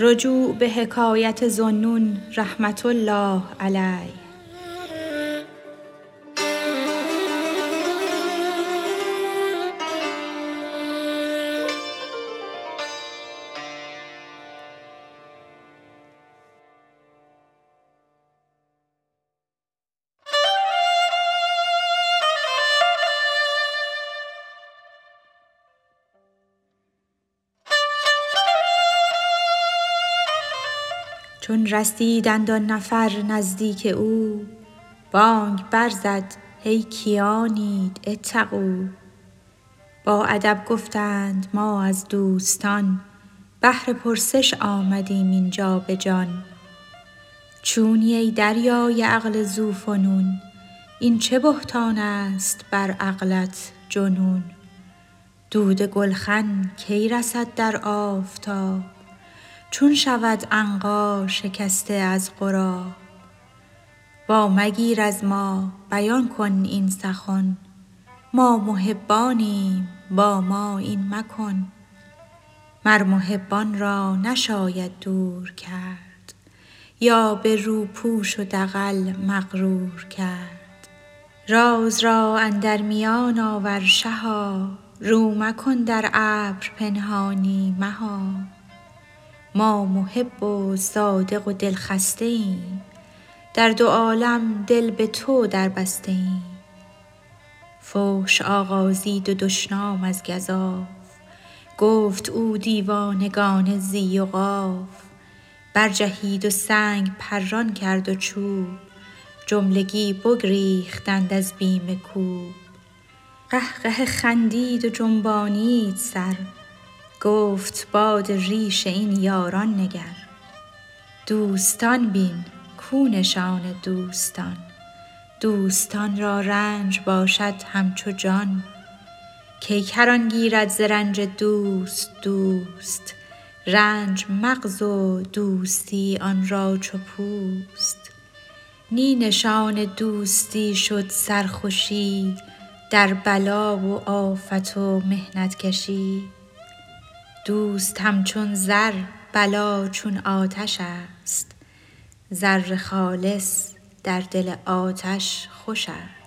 رجوع به حکایت ذوالنون رحمة الله علیه. چون رسیدند آن نفر نزدیک او بانگ برزد هی کیانید اتقوا. با ادب گفتند ما از دوستان بهر پرسش آمدیم اینجا به جان. چونی ای دریای عقل ذوفنون این چه بهتان است بر عقلت جنون؟ دود گلخن کی رسد در آفتاب؟ چون شود عنقا شکسته از غراب وامگیر از ما بیان کن این سخن. ما محبانیم با ما این مکن. مر محبان را نشاید دور کرد. یا به روپوش و دغل مغرور کرد. راز را اندر میان آور شها رو مکن در ابر پنهانی مها. ما محب و صادق و دلخسته ایم. در دو عالم دل به تو دربسته ایم. فحش آغازید و دشنام از گزاف. گفت او دیوانگان ذی و قاف. برجهید و سنگ پران کرد و چوب. جملگی بگریختند از بیم کوب. قهقهه خندید و جنبانید سر. گفت باد ریش این یاران نگر. دوستان بین کو نشان دوستان. دوستان را رنج باشد همچو جان. کی کران گیرد ز رنج دوست دوست. رنج مغز و دوستی آن را چو پوست. نی نشان دوستی شد سرخوشی در بلا و آفت و محنت کشی. دوست همچون زر بلا چون آتش است. زر خالص در دل آتش خوش است.